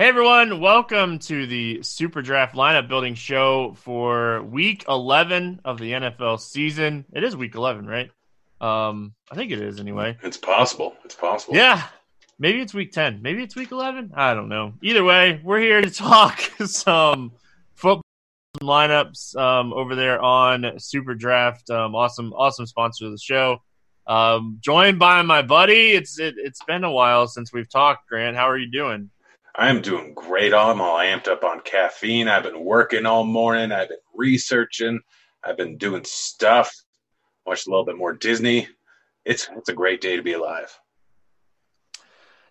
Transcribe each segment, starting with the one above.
Hey everyone, welcome to the Super Draft lineup building show for week 11 of the NFL season. It is week 11, right? Um, I think it is anyway. It's possible. It's possible. Yeah. Maybe it's week 10. Maybe it's week 11. I don't know. Either way, we're here to talk some football lineups um, over there on Super Draft. Um, awesome, awesome sponsor of the show. Um, joined by my buddy. It's it, it's been a while since we've talked. Grant, how are you doing? I'm doing great. I'm all amped up on caffeine. I've been working all morning. I've been researching. I've been doing stuff. Watched a little bit more Disney. It's it's a great day to be alive.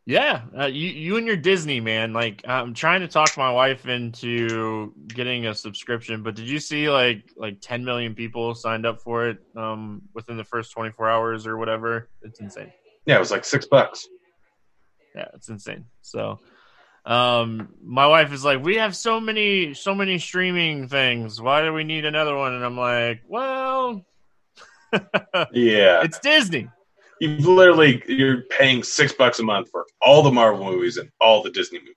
Yeah, uh, you you and your Disney man. Like I'm trying to talk my wife into getting a subscription, but did you see like like 10 million people signed up for it um, within the first 24 hours or whatever? It's insane. Yeah, it was like six bucks. Yeah, it's insane. So um my wife is like we have so many so many streaming things. Why do we need another one? And i'm like well Yeah, it's disney. You've literally you're paying six bucks a month for all the Marvel movies and all the Disney movies.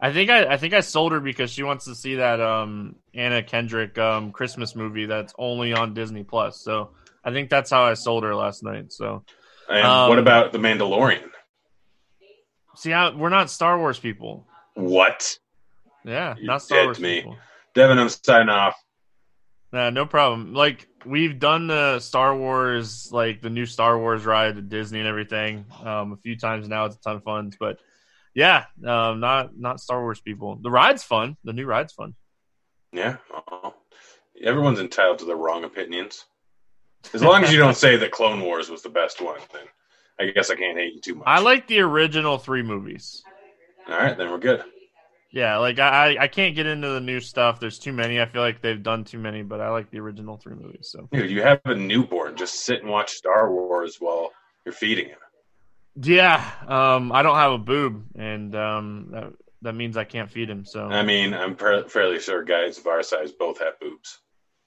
i think i i think i sold her because she wants to see that um anna kendrick um christmas movie that's only on disney plus. So i think that's how i sold her last night. So And Um, what about the Mandalorian? See I, we're not star wars people What? yeah You're not star wars me. people Devin, I'm signing off. Nah, no problem. Like we've done the Star Wars, like the new Star Wars ride at Disney and everything, um, a few times now. It's a ton of fun, but yeah, um, not not Star Wars people. The ride's fun. The new ride's fun. Yeah. uh Everyone's entitled to their wrong opinions. As long as you don't say that Clone Wars was the best one, then I guess I can't hate you too much. I like the original three movies. All right, then we're good. Yeah, like I I can't get into the new stuff. There's too many. I feel like they've done too many, but I like the original three movies. So Dude, you have a newborn. Just sit and watch Star Wars while you're feeding him. yeah, um, I don't have a boob, and um, that, that means I can't feed him. So I mean, I'm fairly sure guys of our size both have boobs.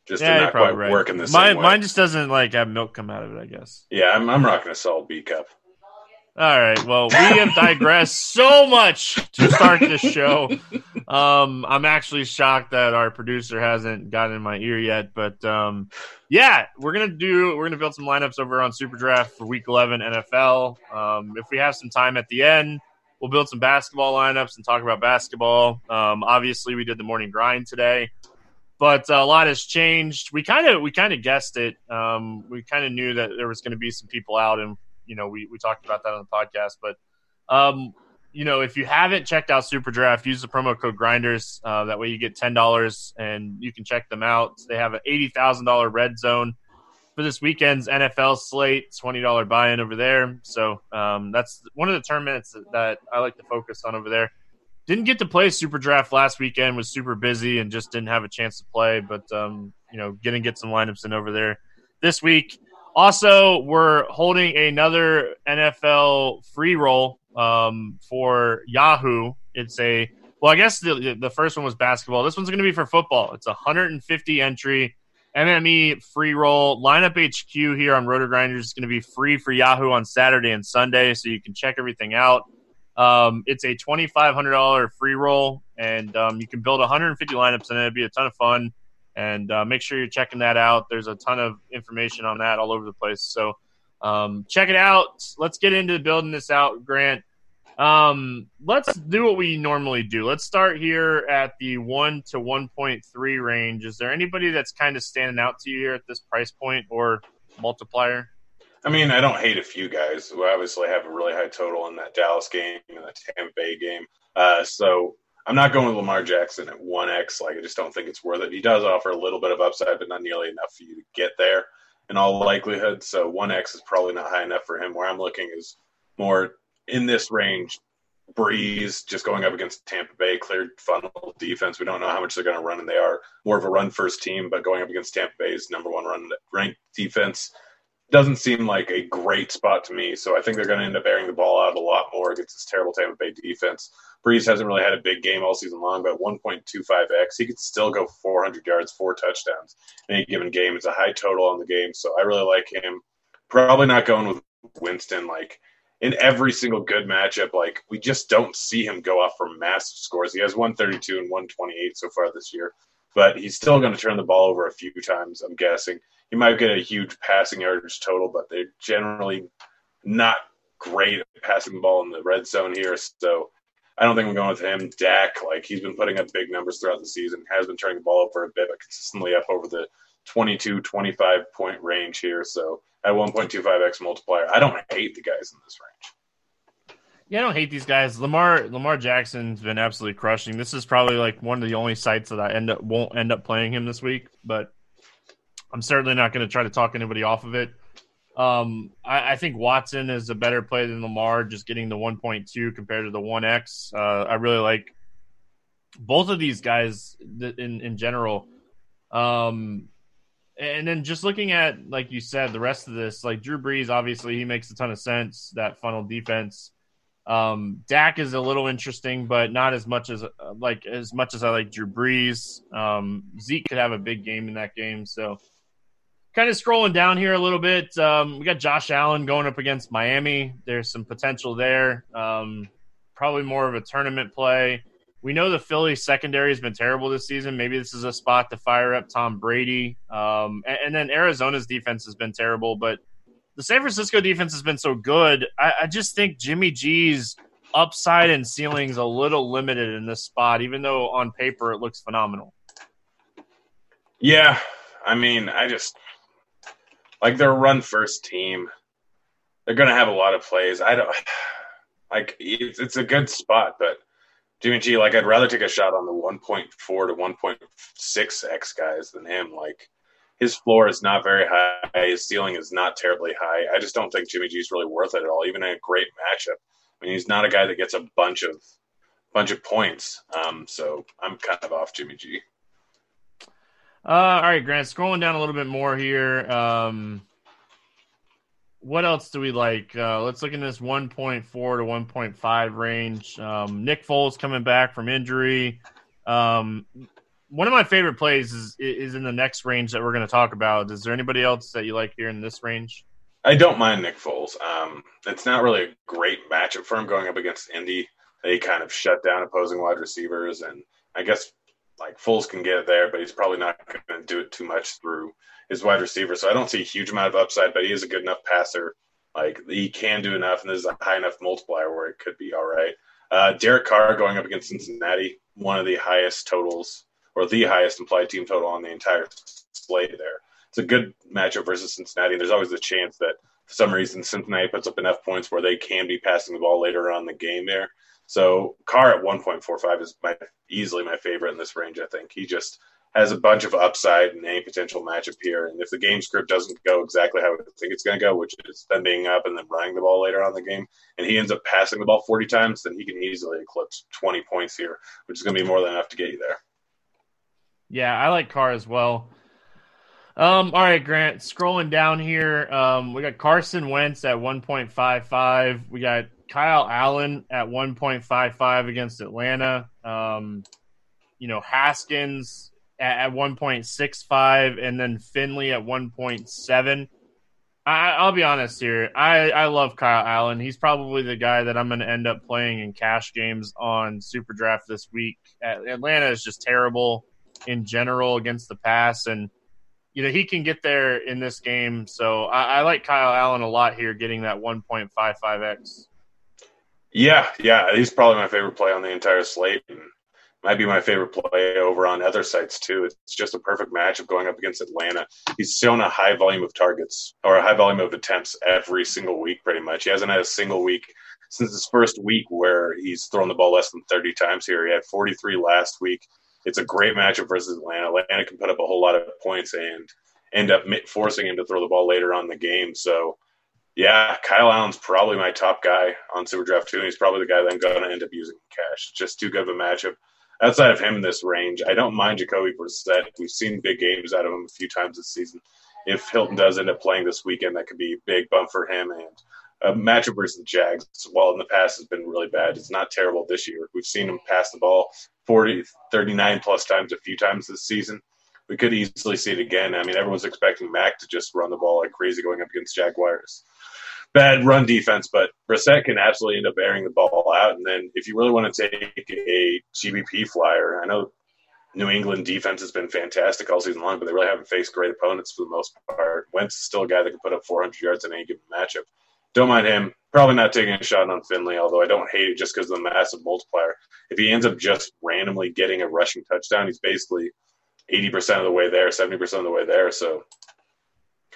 Just yeah, not quite right. working the same mine way. mine just doesn't like have milk come out of it. I guess. yeah, I'm, I'm rocking a solid B cup. All right. Well, we have digressed so much to start this show. Um, I'm actually shocked that our producer hasn't gotten in my ear yet, but um, yeah, we're gonna do. We're gonna build some lineups over on Super Draft for Week 11 NFL. Um, if we have some time at the end, we'll build some basketball lineups and talk about basketball. Um, obviously, we did the morning grind today, but a lot has changed. We kind of we kind of guessed it. Um, we kind of knew that there was going to be some people out, and you know we we talked about that on the podcast. But um, you know, if you haven't checked out Super Draft, use the promo code Grinders. Uh, that way, you get ten dollars, and you can check them out. They have an eighty thousand dollar red zone for this weekend's NFL slate. Twenty dollar buy in over there. So um, that's one of the tournaments that I like to focus on over there. Didn't get to play Super Draft last weekend. Was super busy and just didn't have a chance to play. But um, you know, getting get some lineups in over there this week. Also, we're holding another NFL free roll um, for Yahoo. It's a well, I guess the the first one was basketball. This one's going to be for football. It's a 150 entry MME free roll lineup HQ here on Roto Grinders is going to be free for Yahoo on Saturday and Sunday, so you can check everything out. Um, it's a twenty five hundred dollar free roll, and um, you can build 150 lineups, and it'd be a ton of fun. And uh, make sure you're checking that out. There's a ton of information on that all over the place. So um, check it out. Let's get into building this out, Grant. Um, let's do what we normally do. Let's start here at the one to one point three range. Is there anybody that's kind of standing out to you here at this price point or multiplier? I mean, I don't hate a few guys who obviously have a really high total in that Dallas game and the Tampa Bay game. Uh, so I'm not going with Lamar Jackson at 1x. Like, I just don't think it's worth it. He does offer a little bit of upside, but not nearly enough for you to get there in all likelihood. So 1x is probably not high enough for him. Where I'm looking is more in this range. Brees just going up against Tampa Bay, cleared funnel defense. We don't know how much they're going to run, and they are more of a run first team, but going up against Tampa Bay's number one run ranked defense doesn't seem like a great spot to me. So I think they're going to end up airing the ball out a lot more against this terrible Tampa Bay defense. Brees hasn't really had a big game all season long, but 1.25x, he could still go 400 yards, four touchdowns in any given game. It's a high total on the game, so I really like him. Probably not going with Winston. Like in every single good matchup, like we just don't see him go off for massive scores. He has 132 and 128 so far this year, but he's still going to turn the ball over a few times. I'm guessing he might get a huge passing yardage total, but they're generally not great at passing the ball in the red zone here. So I don't think I'm going with him. Dak, like he's been putting up big numbers throughout the season, has been turning the ball over a bit, but consistently up over the 22, 25 point range here. So at 1.25x multiplier, I don't hate the guys in this range. Yeah, I don't hate these guys. Lamar Lamar Jackson's been absolutely crushing. This is probably like one of the only sites that I end up won't end up playing him this week, but I'm certainly not going to try to talk anybody off of it. Um, I, I, think Watson is a better play than Lamar, just getting the 1.2 compared to the 1x. Uh, I really like both of these guys in in general. Um, and then just looking at like you said, the rest of this, like Drew Brees, obviously he makes a ton of sense. That funnel defense. Um, Dak is a little interesting, but not as much as like as much as I like Drew Brees. Um, Zeke could have a big game in that game, so kind of scrolling down here a little bit. Um, we got Josh Allen going up against Miami. There's some potential there. Um, probably more of a tournament play. We know the Philly secondary has been terrible this season. Maybe this is a spot to fire up Tom Brady. Um, and, and, then Arizona's defense has been terrible, but the San Francisco defense has been so good. I, I just think Jimmy G's upside and ceiling's a little limited in this spot, even though on paper it looks phenomenal. Yeah, I mean, I just like their run first team. They're going to have a lot of plays. I don't like it's, it's a good spot, but Jimmy G, like I'd rather take a shot on the 1.4 to 1.6x guys than him. Like his floor is not very high, his ceiling is not terribly high. I just don't think Jimmy G is really worth it at all, even in a great matchup. I mean, he's not a guy that gets a bunch of bunch of points. Um, so I'm kind of off Jimmy G. Uh, all right, Grant. Scrolling down a little bit more here. Um, what else do we like? Uh, let's look in this 1.4 to 1.5 range. Um, Nick Foles coming back from injury. Um, one of my favorite plays is is in the next range that we're going to talk about. Is there anybody else that you like here in this range? I don't mind Nick Foles. Um, it's not really a great matchup for him going up against Indy. They kind of shut down opposing wide receivers, and I guess like Foles can get it there, but he's probably not going to do it too much through his wide receiver. So I don't see a huge amount of upside, but he is a good enough passer. Like he can do enough, and there's a high enough multiplier where it could be all right. Uh, Derek Carr going up against Cincinnati, one of the highest totals or the highest implied team total on the entire slate there. It's a good matchup versus Cincinnati. There's always a chance that for some reason Cincinnati puts up enough points where they can be passing the ball later on the game there. So Carr at 1.45 is my easily my favorite in this range. I think he just has a bunch of upside in any potential matchup here. And if the game script doesn't go exactly how I think it's going to go, which is them being up and then running the ball later on the game, and he ends up passing the ball 40 times, then he can easily eclipse 20 points here, which is going to be more than enough to get you there. Yeah, I like Carr as well. Um, all right, Grant. Scrolling down here, um, we got Carson Wentz at 1.55. We got Kyle Allen at 1.55 against Atlanta. Um, you know, Haskins at, at 1.65, and then Finley at 1.7. I, will be honest here. I, I love Kyle Allen. He's probably the guy that I'm going to end up playing in cash games on Super Draft this week. Atlanta is just terrible in general against the pass, and you know he can get there in this game. So I, I like Kyle Allen a lot here, getting that 1.55x. Yeah, yeah, he's probably my favorite play on the entire slate, and might be my favorite play over on other sites too. It's just a perfect match of going up against Atlanta. He's shown a high volume of targets or a high volume of attempts every single week, pretty much. He hasn't had a single week since his first week where he's thrown the ball less than 30 times here. He had 43 last week it's a great matchup versus Atlanta. Atlanta can put up a whole lot of points and end up forcing him to throw the ball later on the game. So, yeah, Kyle Allen's probably my top guy on Super Draft 2, and he's probably the guy that I'm going to end up using cash. Just too good of a matchup. Outside of him in this range, I don't mind Jacoby Brissett. We've seen big games out of him a few times this season. If Hilton does end up playing this weekend, that could be a big bump for him. And a matchup versus the Jags, while in the past has been really bad, it's not terrible this year. We've seen him pass the ball 40, 39 plus times a few times this season. We could easily see it again. I mean, everyone's expecting Mack to just run the ball like crazy going up against Jaguars. Bad run defense, but Brissett can absolutely end up airing the ball out. And then if you really want to take a GPP flyer, I know New England defense has been fantastic all season long, but they really haven't faced great opponents for the most part. Wentz is still a guy that can put up 400 yards in any given matchup. Don't mind him. Probably not taking a shot on Finley, although I don't hate it just because of the massive multiplier. If he ends up just randomly getting a rushing touchdown, he's basically 80% of the way there, 70% of the way there. So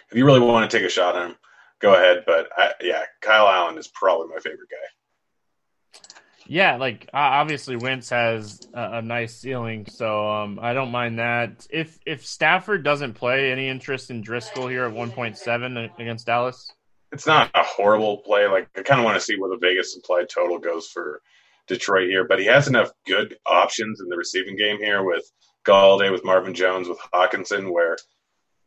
if you really want to take a shot on him, go ahead. But I, yeah, Kyle Allen is probably my favorite guy. Yeah, like obviously Wentz has a, a nice ceiling, so um, I don't mind that. If if Stafford doesn't play, any interest in Driskel here at 1.7 against Dallas? it's not a horrible play. Like I kind of want to see where the Vegas implied total goes for Detroit here, but he has enough good options in the receiving game here with Golladay, with Marvin Jones, with Hockenson, where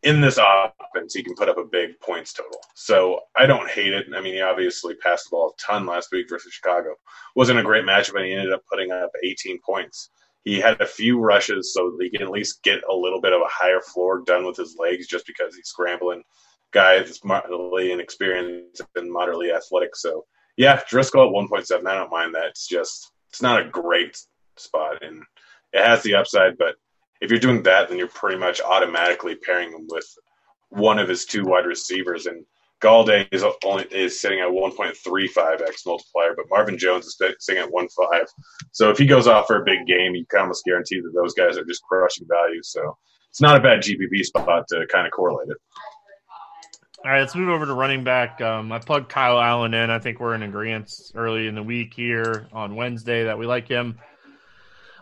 in this offense he can put up a big points total. So I don't hate it. I mean, he obviously passed the ball a ton last week versus Chicago. Wasn't a great matchup, and he ended up putting up 18 points. He had a few rushes, so he can at least get a little bit of a higher floor done with his legs, just because he's scrambling guy that's moderately inexperienced and moderately athletic. So yeah, Driskel at 1.7. I don't mind that. It's just it's not a great spot, and it has the upside. But if you're doing that, then you're pretty much automatically pairing him with one of his two wide receivers. And Golladay is only is sitting at 1.35x multiplier, but Marvin Jones is sitting at 1.5. So if he goes off for a big game, you can almost guarantee that those guys are just crushing value. So it's not a bad GPP spot to kind of correlate it. All right, let's move over to running back. Um, I plugged Kyle Allen in. I think we're in agreement early in the week here on Wednesday that we like him.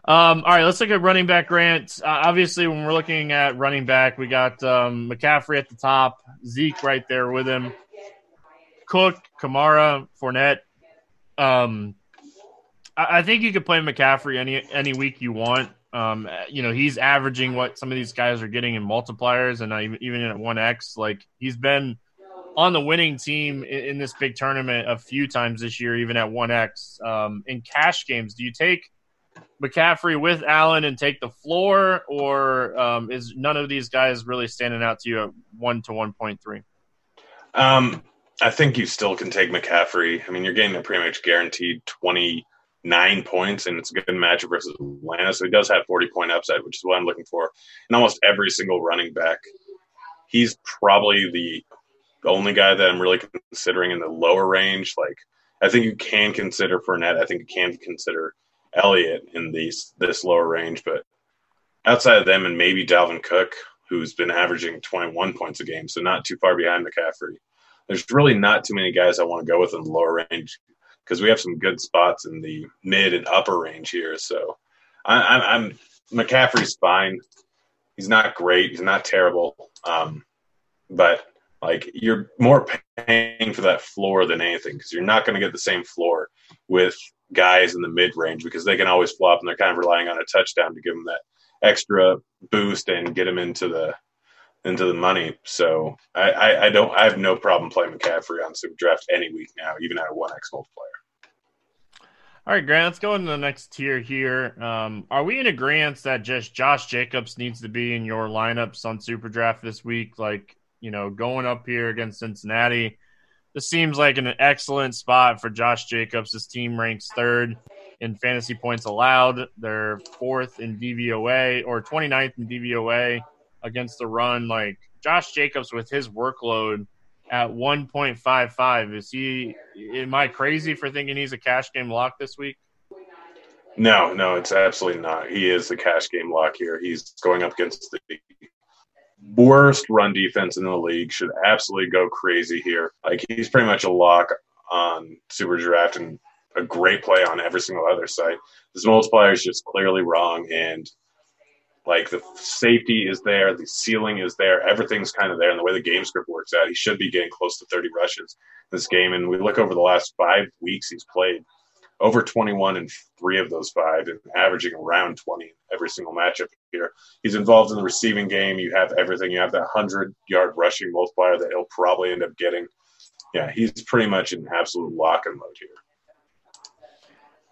Um, all right, let's look at running back Grant. Uh, obviously, when we're looking at running back, we got um, McCaffrey at the top, Zeke right there with him, Cook, Kamara, Fournette. Um, I think you could play McCaffrey any any week you want. Um, you know, he's averaging what some of these guys are getting in multipliers, and even even at one X, like he's been on the winning team in, in, this big tournament a few times this year, even at one X. Um, in cash games, do you take McCaffrey with Allen and take the floor, or um, is none of these guys really standing out to you at one to one point three? Um, I think you still can take McCaffrey. I mean, you're getting a pretty much guaranteed twenty nine points, and it's a good matchup versus Atlanta. So he does have forty point upside, which is what I'm looking for. And almost every single running back, he's probably the only guy that I'm really considering in the lower range. Like, I think you can consider Fournette. I think you can consider Elliott in these this lower range, but outside of them and maybe Dalvin Cook, who's been averaging 21 points a game, so not too far behind McCaffrey. There's really not too many guys I want to go with in the lower range because we have some good spots in the mid and upper range here. So I, am McCaffrey's fine. He's not great. He's not terrible. Um, but like you're more paying for that floor than anything because you're not going to get the same floor with guys in the mid range because they can always flop and they're kind of relying on a touchdown to give them that extra boost and get them into the into the money. So I, I, I don't I have no problem playing McCaffrey on Super Draft any week now, even at a one X multiplier. All right, Grant, let's go into the next tier here. Um, are we in agreement that just Josh Jacobs needs to be in your lineups on Super Draft this week? Like, you know, going up here against Cincinnati, this seems like an excellent spot for Josh Jacobs. His team ranks third in fantasy points allowed. They're fourth in DVOA or 29th in DVOA against the run. Like Josh Jacobs with his workload at 1.55. Is he, am I crazy for thinking he's a cash game lock this week? No, no, it's absolutely not. He is the cash game lock here. He's going up against the worst run defense in the league. Should absolutely go crazy here. Like he's pretty much a lock on Super Draft and a great play on every single other site. This multiplier is just clearly wrong, and like the safety is there, the ceiling is there, everything's kind of there, and the way the game script works out, he should be getting close to 30 rushes this game. And we look over the last five weeks he's played over 21 in three of those five and averaging around 20 every single matchup He's involved in the receiving game. You have everything. You have that 100 yard rushing multiplier that he'll probably end up getting. Yeah, he's pretty much an absolute lock and load here.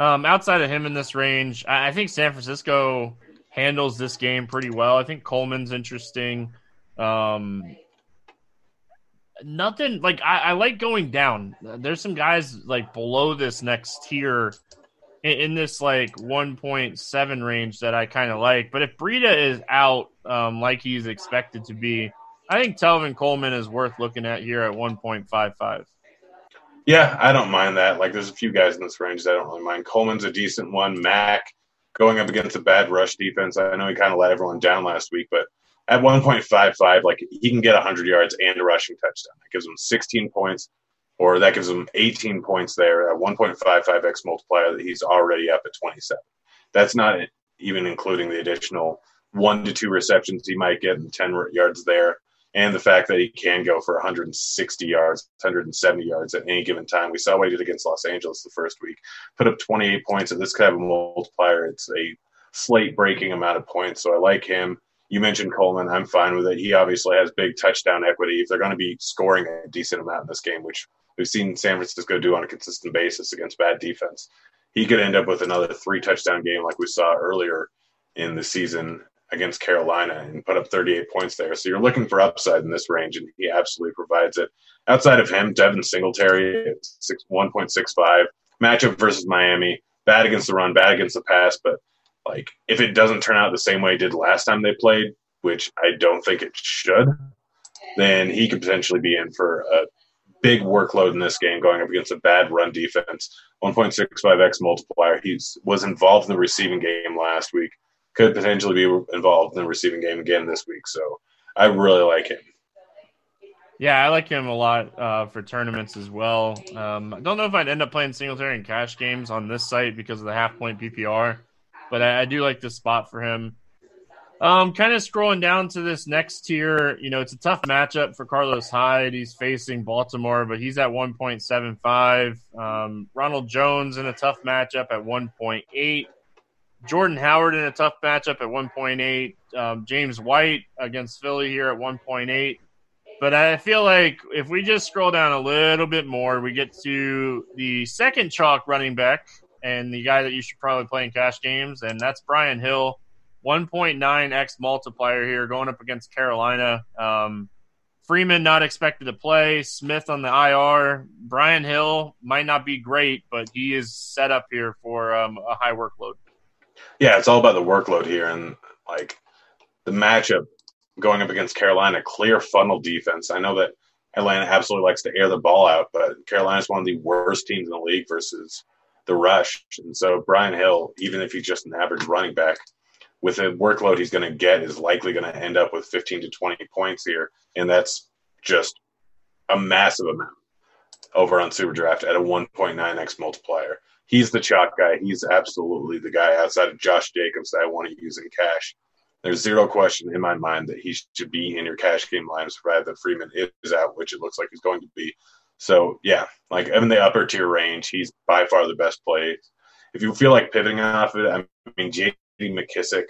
Um, outside of him in this range, I think San Francisco handles this game pretty well. I think Coleman's interesting. Um, nothing like I, I, like going down. There's some guys like below this next tier in, this like 1.7 range that I kind of like. But if Breida is out um, like he's expected to be, I think Tevin Coleman is worth looking at here at 1.55. Yeah, I don't mind that. Like, there's a few guys in this range that I don't really mind. Coleman's a decent one. Mack going up against a bad rush defense. I know he kind of let everyone down last week, but at 1.55, like he can get 100 yards and a rushing touchdown. That gives him 16 points, or that gives him 18 points there at 1.55x multiplier that he's already up at 27. That's not even including the additional one to two receptions he might get and 10 yards there, and the fact that he can go for 160 yards, 170 yards at any given time. We saw what he did against Los Angeles the first week, put up 28 points, and this kind of a multiplier. It's a slate breaking amount of points, so I like him you mentioned Coleman. I'm fine with it. He obviously has big touchdown equity. If they're going to be scoring a decent amount in this game, which we've seen San Francisco do on a consistent basis against bad defense, he could end up with another three touchdown game like we saw earlier in the season against Carolina and put up 38 points there. So you're looking for upside in this range, and he absolutely provides it. Outside of him, Devin Singletary at 1.65 matchup versus Miami, bad against the run, bad against the pass, but like, if it doesn't turn out the same way it did last time they played, which I don't think it should, then he could potentially be in for a big workload in this game going up against a bad run defense. 1.65x multiplier. He was involved in the receiving game last week. Could potentially be involved in the receiving game again this week. So I really like him. Yeah, I like him a lot uh, for tournaments as well. Um, I don't know if I'd end up playing Singletary in cash games on this site because of the half point PPR but I, I do like this spot for him. Um, kind of scrolling down to this next tier, you know, it's a tough matchup for Carlos Hyde. He's facing Baltimore, but he's at 1.75. Um, Ronald Jones in a tough matchup at 1.8. Jordan Howard in a tough matchup at 1.8. Um, James White against Philly here at 1.8. But I feel like if we just scroll down a little bit more, we get to the second chalk running back and the guy that you should probably play in cash games, and that's Brian Hill 1.9x multiplier here going up against Carolina. Um, Freeman not expected to play. Smith on the IR. Brian Hill might not be great, but he is set up here for um, a high workload. Yeah, it's all about the workload here, and like the matchup going up against Carolina, clear funnel defense. I know that Atlanta absolutely likes to air the ball out, but Carolina's one of the worst teams in the league versus the rush. And so Brian Hill, even if he's just an average running back, with the workload he's going to get, is likely going to end up with 15 to 20 points here, and that's just a massive amount over on Super Draft at a 1.9x multiplier. He's the chalk guy. He's absolutely the guy outside of Josh Jacobs that I want to use in cash. There's zero question in my mind that he should be in your cash game lineups, provided that Freeman is out, which it looks like he's going to be. So yeah, like in the upper tier range, he's by far the best play. If you feel like pivoting off of it, I mean, J. McKissic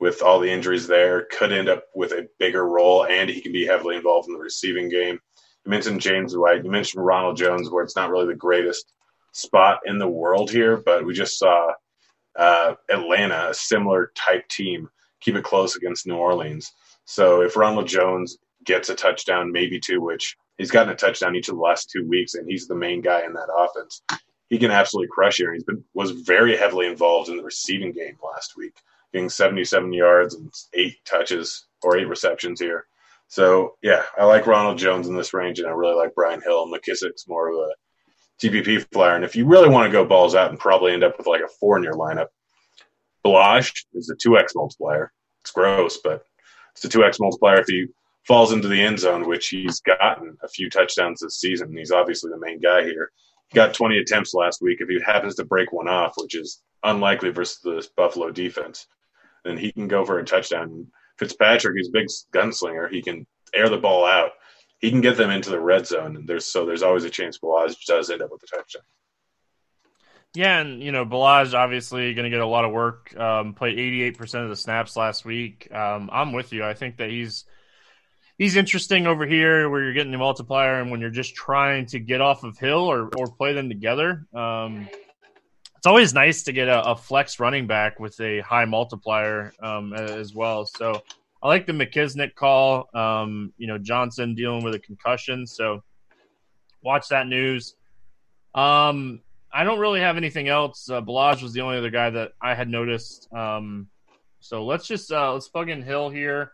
with all the injuries there could end up with a bigger role, and he can be heavily involved in the receiving game. You mentioned James White. You mentioned Ronald Jones, where it's not really the greatest spot in the world here, but we just saw uh, Atlanta, a similar type team, keep it close against New Orleans. So if Ronald Jones gets a touchdown, maybe two, which he's gotten a touchdown each of the last two weeks, and he's the main guy in that offense. He can absolutely crush here. He's been was very heavily involved in the receiving game last week getting 77 yards and eight touches or eight receptions here. So yeah, I like Ronald Jones in this range, and I really like Brian Hill. McKissic's more of a GPP flyer, and if you really want to go balls out and probably end up with like a four in your lineup, Ballage is a two X multiplier. It's gross, but it's a two X multiplier if he falls into the end zone, which he's gotten a few touchdowns this season. He's obviously the main guy here. Got 20 attempts last week. If he happens to break one off, which is unlikely versus the Buffalo defense, then he can go for a touchdown. Fitzpatrick is a big gunslinger. He can air the ball out. He can get them into the red zone. And there's so there's always a chance Ballage does end up with a touchdown. Yeah, and you know, Ballage obviously going to get a lot of work. Um, played 88% of the snaps last week. Um, I'm with you. I think that he's he's interesting over here where you're getting the multiplier and when you're just trying to get off of Hill or, or play them together. Um, it's always nice to get a, a, flex running back with a high multiplier um, as well. So I like the McKissic call. Um, you know, Johnson dealing with a concussion, so watch that news. Um, I don't really have anything else. Uh, Ballage was the only other guy that I had noticed. Um, so let's just uh, let's plug in Hill here.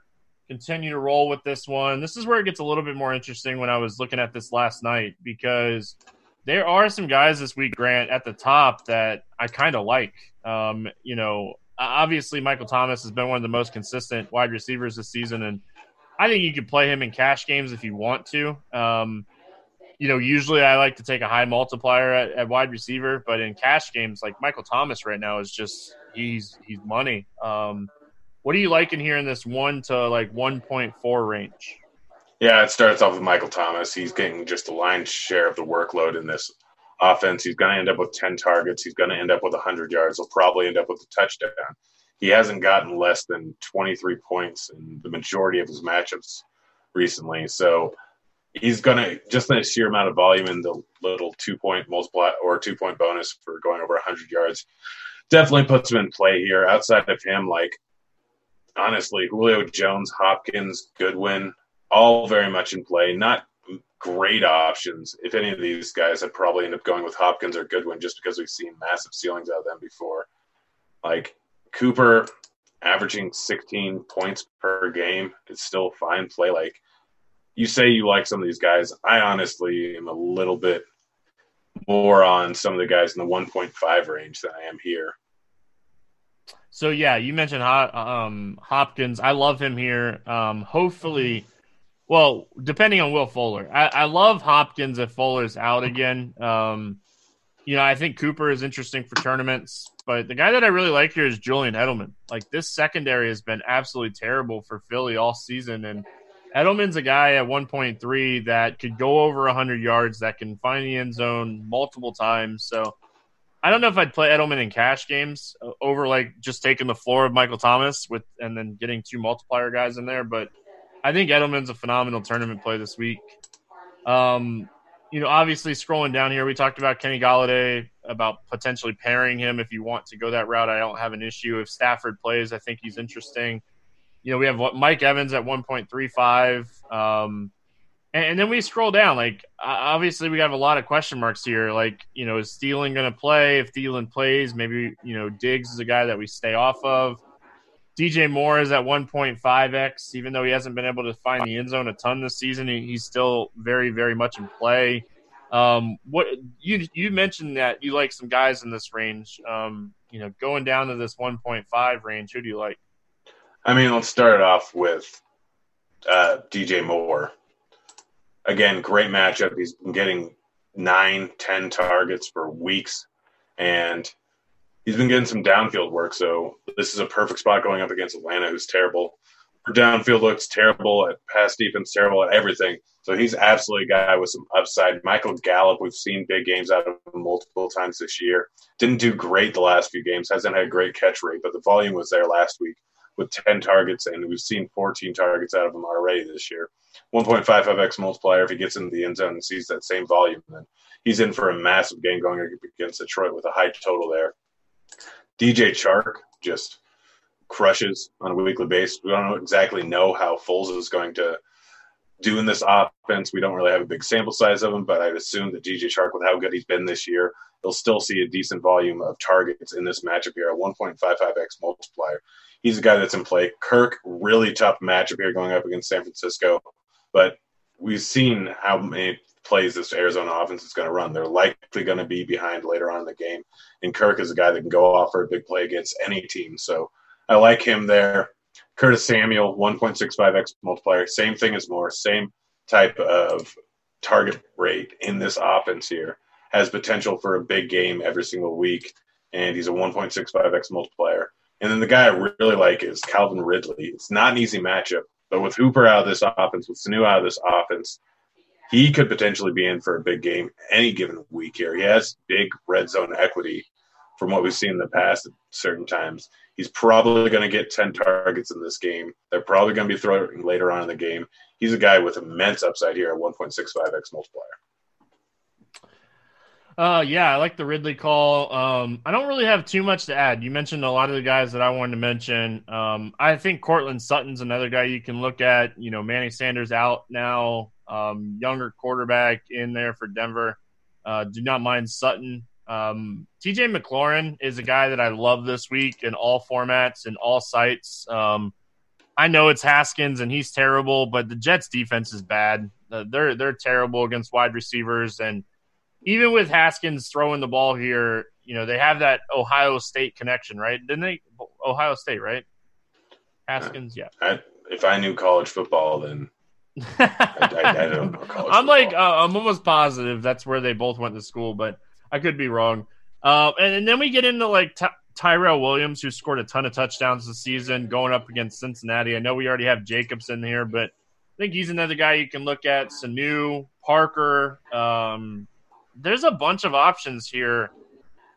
Continue to roll with this one. This is where it gets a little bit more interesting when I was looking at this last night because there are some guys this week, Grant, at the top that I kind of like. Um, you know, obviously Michael Thomas has been one of the most consistent wide receivers this season, and I think you could play him in cash games if you want to. Um, you know, usually I like to take a high multiplier at, at, wide receiver, but in cash games, like Michael Thomas right now is just he's he's money. Um, what are you liking here in this one to like one point four range? Yeah, it starts off with Michael Thomas. He's getting just a lion's share of the workload in this offense. He's going to end up with 10 targets. He's going to end up with 100 yards. He'll probably end up with a touchdown. He hasn't gotten less than 23 points in the majority of his matchups recently. So he's going to, just the sheer amount of volume and the little two point multiply or two point bonus for going over 100 yards definitely puts him in play here. Outside of him, like, honestly, Julio Jones, Hopkins, Goodwin, all very much in play. Not great options. If any of these guys, I'd probably end up going with Hopkins or Goodwin just because we've seen massive ceilings out of them before. Like Cooper averaging 16 points per game is still fine play. Like you say you like some of these guys. I honestly am a little bit more on some of the guys in the 1.5 range than I am here. So yeah, you mentioned um, Hopkins. I love him here. Um, hopefully, well, depending on Will Fuller, I, I love Hopkins if Fuller's out again. Um, you know, I think Cooper is interesting for tournaments. but the guy that I really like here is Julian Edelman. Like this secondary has been absolutely terrible for Philly all season, and Edelman's a guy at 1.3 that could go over 100 yards, that can find the end zone multiple times. So I don't know if I'd play Edelman in cash games uh, over like just taking the floor of Michael Thomas with and then getting two multiplier guys in there, but I think Edelman's a phenomenal tournament play this week. Um, you know, obviously scrolling down here, we talked about Kenny Golladay about potentially pairing him if you want to go that route. I don't have an issue if Stafford plays. I think he's interesting you know, we have Mike Evans at 1.35. Um, and, and, then we scroll down. Like, obviously, we have a lot of question marks here. Like, you know, is Thielen going to play? If Thielen plays, maybe, you know, Diggs is a guy that we stay off of. DJ Moore is at 1.5x, even though he hasn't been able to find the end zone a ton this season. He, he's still very, very much in play. Um, what you you mentioned that you like some guys in this range. Um, you know, going down to this 1.5 range, who do you like? I mean, let's start off with uh, DJ Moore. Again, great matchup. He's been getting nine, ten targets for weeks, and he's been getting some downfield work. So this is a perfect spot going up against Atlanta, who's terrible. For downfield looks terrible at pass defense, terrible at everything. So he's absolutely a guy with some upside. Michael Gallup, we've seen big games out of him multiple times this year. Didn't do great the last few games. Hasn't had a great catch rate, but the volume was there last week with 10 targets, and we've seen 14 targets out of him already this year. 1.55x multiplier. If he gets into the end zone and sees that same volume, then he's in for a massive game going against Detroit with a high total there. DJ Chark just crushes on a weekly basis. We don't exactly know how Foles is going to do in this offense. We don't really have a big sample size of him, but I'd assume that DJ Chark, with how good he's been this year, he'll still see a decent volume of targets in this matchup here, a 1.55x multiplier he's a guy that's in play. Kirk, really tough matchup here going up against San Francisco, but we've seen how many plays this Arizona offense is going to run. They're likely going to be behind later on in the game, and Kirk is a guy that can go off for a big play against any team. So I like him there. Curtis Samuel, 1.65x multiplier, same thing as Moore, same type of target rate in this offense here. Has potential for a big game every single week, and he's a 1.65x multiplier. And then the guy I really like is Calvin Ridley. It's not an easy matchup, but with Hooper out of this offense, with Sanu out of this offense, he could potentially be in for a big game any given week here. He has big red zone equity from what we've seen in the past at certain times. He's probably going to get 10 targets in this game. They're probably going to be throwing later on in the game. He's a guy with immense upside here at 1.65x multiplier. Uh, yeah, I like the Ridley call. Um, I don't really have too much to add. You mentioned a lot of the guys that I wanted to mention. Um, I think Courtland Sutton's another guy you can look at. You know, Manny Sanders out now, um, younger quarterback in there for Denver. Uh, do not mind Sutton. Um, TJ McLaurin is a guy that I love this week in all formats and all sites. Um, I know it's Haskins and he's terrible, but the Jets defense is bad. Uh, they're they're terrible against wide receivers and even with Haskins throwing the ball here, you know, they have that Ohio State connection, right? Didn't they? Ohio State, right? Haskins, yeah. I, if I knew college football, then I, I, don't know college I'm football. like, uh, I'm almost positive that's where they both went to school, but I could be wrong. Uh, and, and, then we get into like Ty- Tyrell Williams, who scored a ton of touchdowns this season, going up against Cincinnati. I know we already have Jacobs in here, but I think he's another guy you can look at. Sanu, Parker, um, there's a bunch of options here.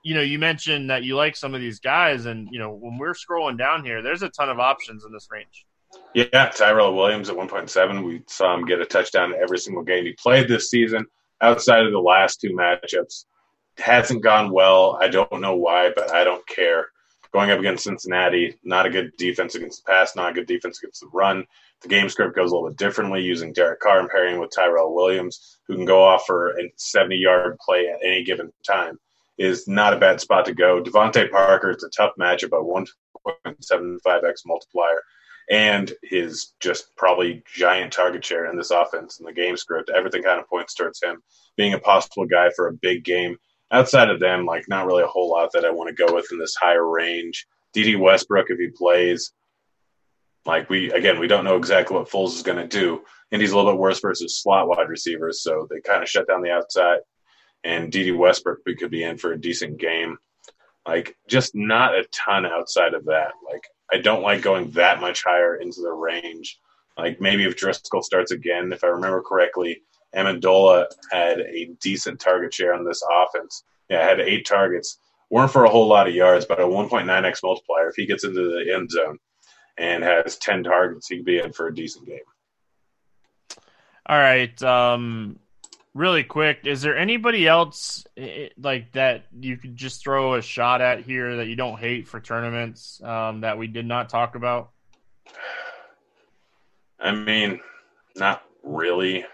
You know, you mentioned that you like some of these guys, and you know, when we're scrolling down here, there's a ton of options in this range. Yeah, Tyrell Williams at 1.7. We saw him get a touchdown every single game he played this season. Outside of the last two matchups, hasn't gone well. I don't know why, but I don't care. Going up against Cincinnati, not a good defense against the pass, not a good defense against the run the game script goes a little bit differently using Derek Carr and pairing with Tyrell Williams, who can go off for a 70 yard play at any given time, is not a bad spot to go. DeVante Parker, it's a tough matchup at 1.75x multiplier. And his just probably giant target share in this offense in the game script, everything kind of points towards him being a possible guy for a big game. Outside of them, like not really a whole lot that I want to go with in this higher range. Dede Westbrook, if he plays, like we again, we don't know exactly what Foles is going to do, and he's a little bit worse versus slot wide receivers. So they kind of shut down the outside, and Dede Westbrook we could be in for a decent game. Like, just not a ton outside of that. Like, I don't like going that much higher into the range. Like, maybe if Driskel starts again, if I remember correctly, Amendola had a decent target share on this offense. Yeah, had eight targets. Weren't for a whole lot of yards, but a 1.9x multiplier. If he gets into the end zone and has 10 targets, he would be in for a decent game. All right. Um, really quick, is there anybody else like that you could just throw a shot at here that you don't hate for tournaments um, that we did not talk about? I mean, not really.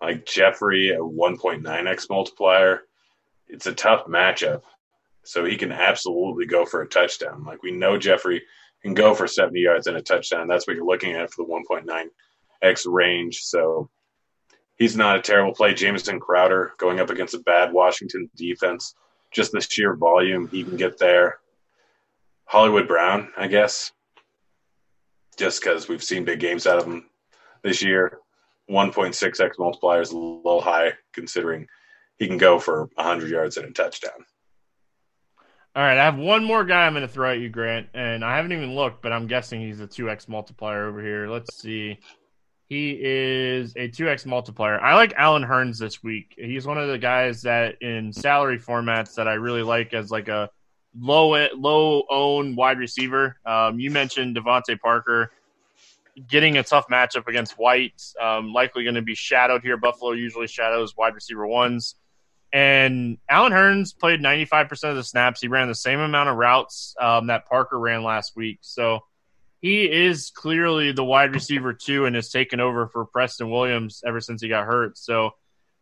Like Jeffery at 1.9x multiplier, it's a tough matchup. So he can absolutely go for a touchdown. Like we know Jeffery can go for 70 yards and a touchdown. That's what you're looking at for the 1.9x range. So he's not a terrible play. Jamison Crowder going up against a bad Washington defense, just the sheer volume he can get there. Hollywood Brown, I guess, just because we've seen big games out of him this year. 1.6x multiplier is a little high considering he can go for 100 yards and a touchdown. All right, I have one more guy I'm going to throw at you, Grant, and I haven't even looked, but I'm guessing he's a 2x multiplier over here. Let's see. He is a 2x multiplier. I like Allen Hurns this week. He's one of the guys that in salary formats that I really like as like a low low own wide receiver. Um, you mentioned DeVante Parker getting a tough matchup against White. Um, likely going to be shadowed here. Buffalo usually shadows wide receiver ones. And Allen Hurns played 95% of the snaps. He ran the same amount of routes um, that Parker ran last week. So he is clearly the wide receiver too and has taken over for Preston Williams ever since he got hurt. So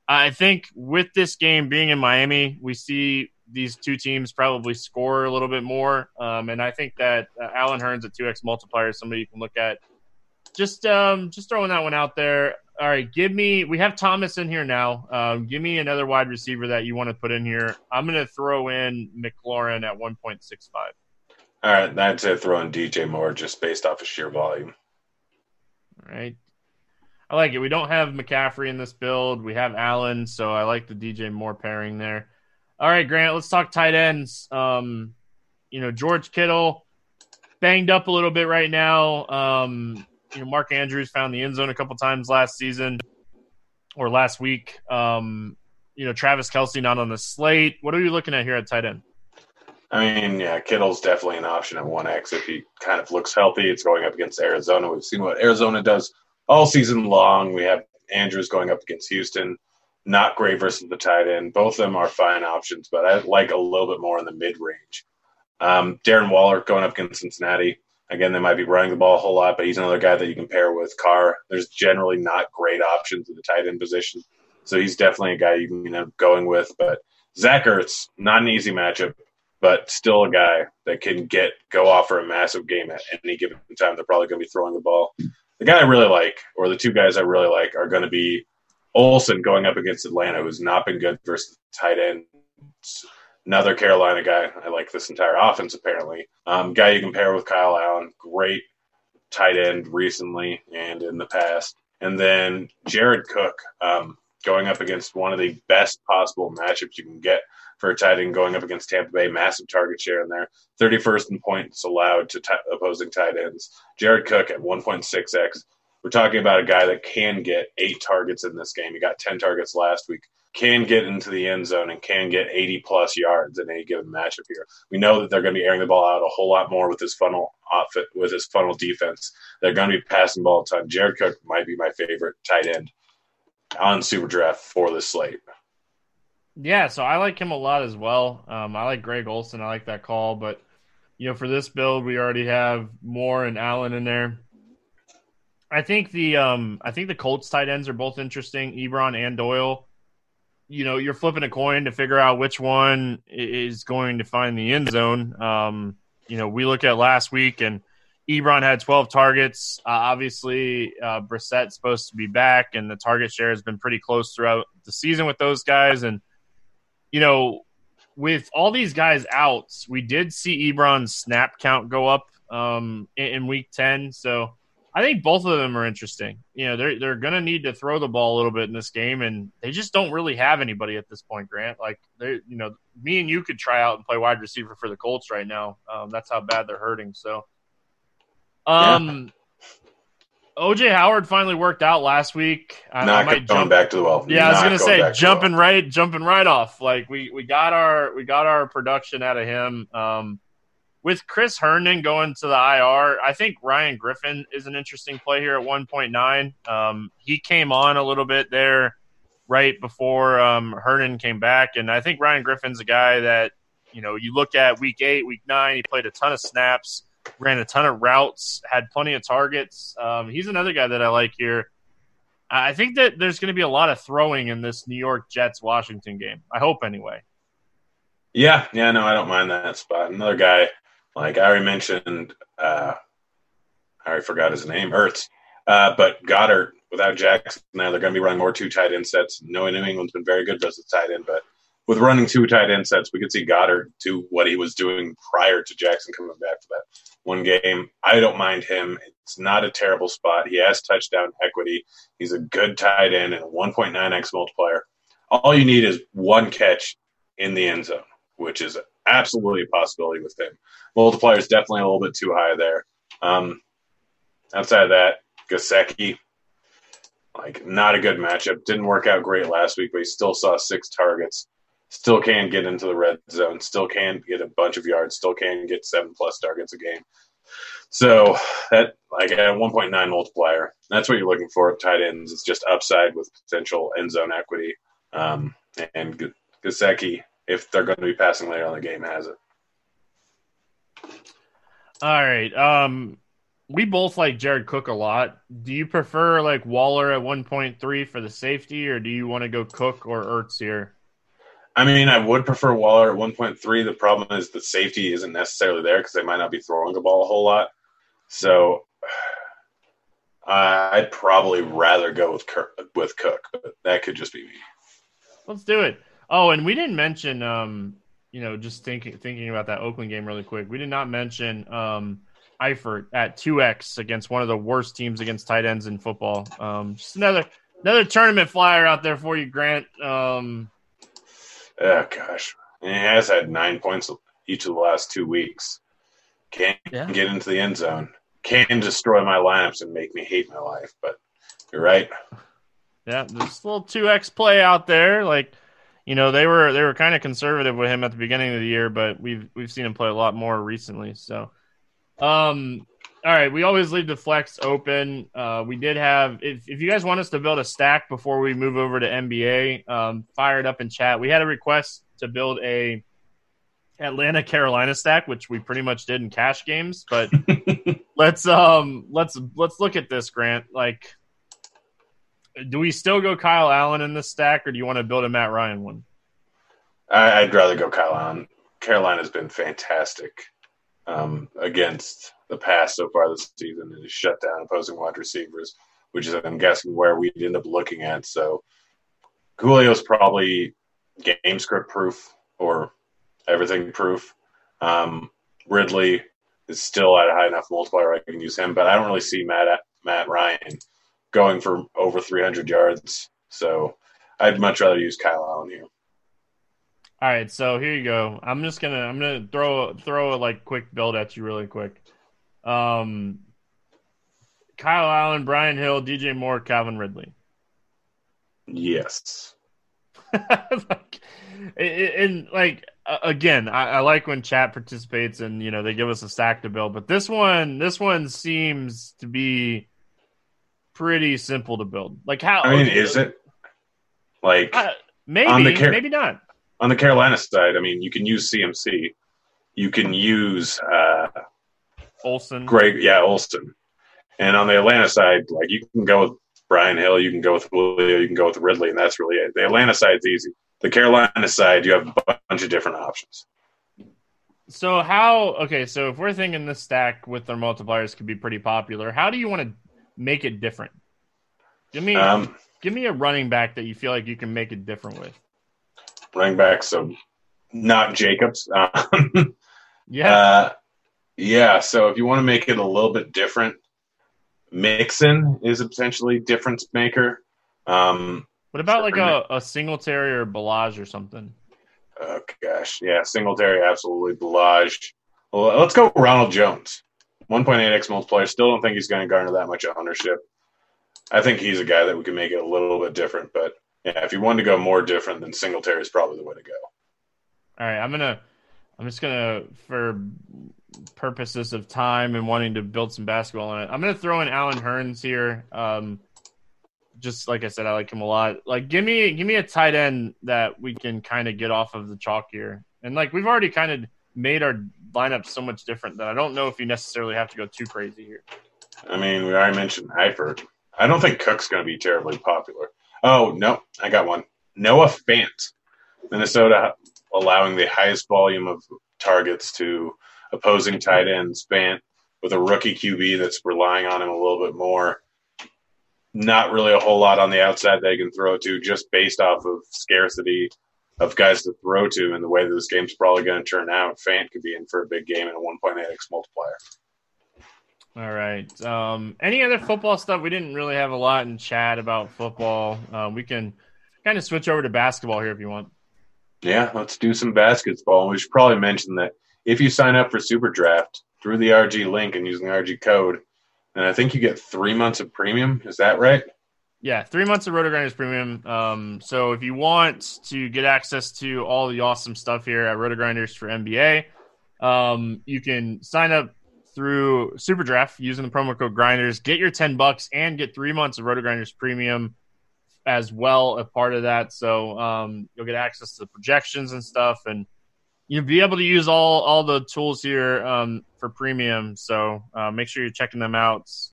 I think with this game being in Miami, we see these two teams probably score a little bit more. Um, and I think that uh, Allen Hurns at 2x multiplier is somebody you can look at. Just um, just throwing that one out there. All right, give me. We have Thomas in here now. Um, give me another wide receiver that you want to put in here. I'm going to throw in McLaurin at 1.65. All right, I'd say throw in DJ Moore just based off of sheer volume. All right. I like it. We don't have McCaffrey in this build. We have Allen, so I like the DJ Moore pairing there. All right, Grant, let's talk tight ends. Um, you know, George Kittle banged up a little bit right now. Um, you know, Mark Andrews found the end zone a couple times last season or last week. Um, you know, Travis Kelce not on the slate. What are you looking at here at tight end? I mean, yeah, Kittle's definitely an option at 1x if he kind of looks healthy. It's going up against Arizona. We've seen what Arizona does all season long. We have Andrews going up against Houston. Not great versus the tight end. Both of them are fine options, but I like a little bit more in the mid range. Um, Darren Waller going up against Cincinnati. Again, they might be running the ball a whole lot, but he's another guy that you can pair with Carr. There's generally not great options at the tight end position. So he's definitely a guy you can end up going with. But Zach Ertz, not an easy matchup but still a guy that can get go off for a massive game at any given time. They're probably going to be throwing the ball. The guy I really like, or the two guys I really like, are going to be Olsen going up against Atlanta, who's not been good versus tight end. Another Carolina guy. I like this entire offense apparently. Um, guy you compare with Kyle Allen, great tight end recently and in the past. And then Jared Cook um, going up against one of the best possible matchups you can get for a tight end going up against Tampa Bay. Massive target share in there. 31st in points allowed to t- opposing tight ends. Jared Cook at 1.6x. We're talking about a guy that can get eight targets in this game. He got 10 targets last week. Can get into the end zone and can get 80 plus yards in any given matchup here. We know that they're going to be airing the ball out a whole lot more with this funnel outfit, with this funnel defense. They're going to be passing ball ton. Jared Cook might be my favorite tight end on Super Draft for this slate. Yeah, so I like him a lot as well. Um, I like Greg Olsen. I like that call, but you know, for this build, we already have Moore and Allen in there. I think the um, I think the Colts tight ends are both interesting, Ebron and Doyle. You know, you're flipping a coin to figure out which one is going to find the end zone. Um, you know, we look at last week and Ebron had 12 targets. Uh, obviously, uh, Brissett's supposed to be back, and the target share has been pretty close throughout the season with those guys. And you know, with all these guys out, we did see Ebron's snap count go up um, in, in, week 10. So I think both of them are interesting. You know, they're they're going to need to throw the ball a little bit in this game, and they just don't really have anybody at this point. Grant, like they, you know, me and you could try out and play wide receiver for the Colts right now. Um, that's how bad they're hurting. So, um, yeah. OJ Howard finally worked out last week. I, Not I might going jump, back to the well. Yeah, I was gonna say jumping right, jumping right off. Like we we got our we got our production out of him. Um, with Chris Herndon going to the IR, I think Ryan Griffin is an interesting play here at 1.9. Um, he came on a little bit there right before um, Herndon came back, and I think Ryan Griffin's a guy that you know you look at week eight, week nine, he played a ton of snaps, ran a ton of routes, had plenty of targets. Um, he's another guy that I like here. I think that there's going to be a lot of throwing in this New York Jets Washington game. I hope anyway. Yeah, yeah, no, I don't mind that spot. Another guy like I already mentioned, uh, I already forgot his name, Ertz. Uh, but Goedert, without Jackson now, they're going to be running more two tight end sets. Knowing New England's been very good versus tight end, but with running two tight end sets, we could see Goedert do what he was doing prior to Jackson coming back for that one game. I don't mind him. It's not a terrible spot. He has touchdown equity. He's a good tight end and a 1.9x multiplier. All you need is one catch in the end zone, which is absolutely a possibility with him. Multiplier is definitely a little bit too high there. Um, outside of that, Gesicki, like not a good matchup. Didn't work out great last week, but he still saw six targets. Still can get into the red zone. Still can get a bunch of yards. Still can get seven plus targets a game. So that like at 1.9 multiplier, that's what you're looking for at tight ends. It's just upside with potential end zone equity. Um, and Gesicki, if they're going to be passing later on the game, has it. All right. Um, we both like Jared Cook a lot. Do you prefer like Waller at 1.3 for the safety, or do you want to go Cook or Ertz here? I mean, I would prefer Waller at 1.3. The problem is the safety isn't necessarily there because they might not be throwing the ball a whole lot. So I'd probably rather go with Kirk, with Cook, but that could just be me. Let's do it. Oh, and we didn't mention um, you know, just thinking thinking about that Oakland game really quick. We did not mention um, Eifert at two x against one of the worst teams against tight ends in football. Um, just another another tournament flyer out there for you, Grant. Um, oh gosh, he has had nine points each of the last two weeks. Can't yeah. get into the end zone. Can destroy my lineups and make me hate my life. But you're right. Yeah, there's a little two x play out there, like you know they were they were kind of conservative with him at the beginning of the year, but we've we've seen him play a lot more recently. So, um, all right, we always leave the flex open. Uh, we did have if if you guys want us to build a stack before we move over to NBA, um, fire it up in chat. We had a request to build a Atlanta Carolina stack, which we pretty much did in cash games. But let's um let's let's look at this, Grant. Like do we still go Kyle Allen in this stack, or do you want to build a Matt Ryan one? I'd rather go Kyle Allen. Carolina's been fantastic um, against the pass so far this season. It has shut down opposing wide receivers, which is, I'm guessing, where we'd end up looking at. So Julio's probably game script proof or everything proof. Um, Ridley is still at a high enough multiplier I can use him, but I don't really see Matt Matt Ryan going for over 300 yards. So I'd much rather use Kyle Allen here. All right, so here you go. I'm just gonna I'm gonna throw throw a like quick build at you really quick. Um, Kyle Allen, Brian Hill, DJ Moore, Calvin Ridley. Yes. like, and like again, I, I, like when chat participates and you know they give us a stack to build, but this one this one seems to be pretty simple to build. Like how? I mean, is it like uh, maybe Car- maybe not on the Carolina side? I mean, you can use CMC, you can use uh, Olsen, Greg, yeah, Olsen, and on the Atlanta side, like you can go with Brian Hill, you can go with Julio, you can go with Ridley, and that's really it. The Atlanta side's easy. The Carolina side, you have a bunch of different options. So how? Okay, so if we're thinking this stack with their multipliers could be pretty popular, how do you want to make it different? Give me um, give me a running back that you feel like you can make it different with. Running back, so not Jacobs. yeah. Uh, yeah. So if you want to make it a little bit different, Mixon is a potentially difference maker. Um, what about like a, a Singletary or Ballage or something? Oh gosh, yeah, Singletary absolutely Ballage. Well, let's go Ronald Jones. 1.8x multiplier. Still don't think he's going to garner that much ownership. I think he's a guy that we can make it a little bit different. But yeah, if you wanted to go more different, then Singletary is probably the way to go. All right, I'm gonna, I'm just gonna for purposes of time and wanting to build some basketball on it, I'm gonna throw in Allen Hurns here. Um, just like I said, I like him a lot. Like, give me, give me a tight end that we can kind of get off of the chalk here. And like, we've already kind of made our lineup so much different that I don't know if you necessarily have to go too crazy here. I mean, we already mentioned Eifert. I don't think Cook's going to be terribly popular. Oh no, I got one. Noah Fant, Minnesota, allowing the highest volume of targets to opposing tight ends. Fant with a rookie QB that's relying on him a little bit more. Not really a whole lot on the outside they can throw to, just based off of scarcity of guys to throw to and the way that this game's probably going to turn out, Fant could be in for a big game and a 1.8x multiplier. All right. Um, any other football stuff? We didn't really have a lot in chat about football. Uh, we can kind of switch over to basketball here if you want. Yeah, let's do some basketball. We should probably mention that if you sign up for Super Draft through the RG link and using the RG code, then I think you get three months of premium. Is that right? Yeah, three months of RotoGrinders Premium. Um, so if you want to get access to all the awesome stuff here at RotoGrinders for NBA, um, you can sign up through SuperDraft using the promo code Grinders. Get your ten bucks and get three months of RotoGrinders Premium as well a part of that. So um, you'll get access to the projections and stuff, and you'll be able to use all all the tools here um, for premium. So uh, make sure you're checking them out.